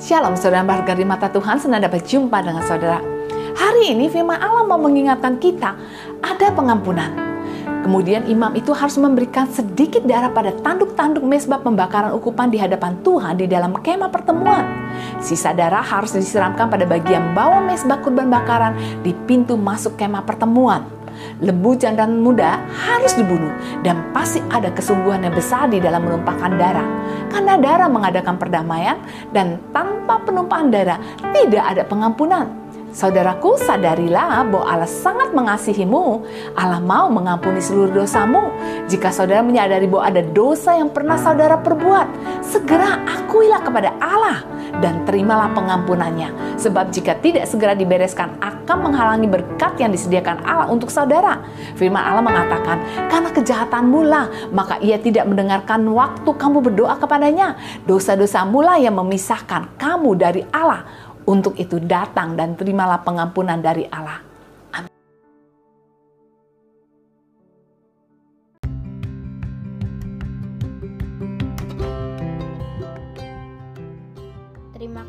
Shalom saudara berharga di mata Tuhan, senang dapat jumpa dengan saudara. Hari ini firman Allah mau mengingatkan kita ada pengampunan. Kemudian imam itu harus memberikan sedikit darah pada tanduk-tanduk mesbah pembakaran ukupan di hadapan Tuhan di dalam kemah pertemuan. Sisa darah harus disiramkan pada bagian bawah mesbah kurban bakaran di pintu masuk kemah pertemuan lembu jantan muda harus dibunuh dan pasti ada kesungguhan yang besar di dalam menumpahkan darah. Karena darah mengadakan perdamaian dan tanpa penumpahan darah tidak ada pengampunan. Saudaraku, sadarilah bahwa Allah sangat mengasihimu. Allah mau mengampuni seluruh dosamu. Jika saudara menyadari bahwa ada dosa yang pernah saudara perbuat, segera akuilah kepada Allah dan terimalah pengampunannya. Sebab jika tidak segera dibereskan akan menghalangi berkat yang disediakan Allah untuk saudara. Firman Allah mengatakan, karena kejahatanmu lah, maka ia tidak mendengarkan waktu kamu berdoa kepadanya. Dosa-dosa mula yang memisahkan kamu dari Allah untuk itu datang dan terimalah pengampunan dari Allah.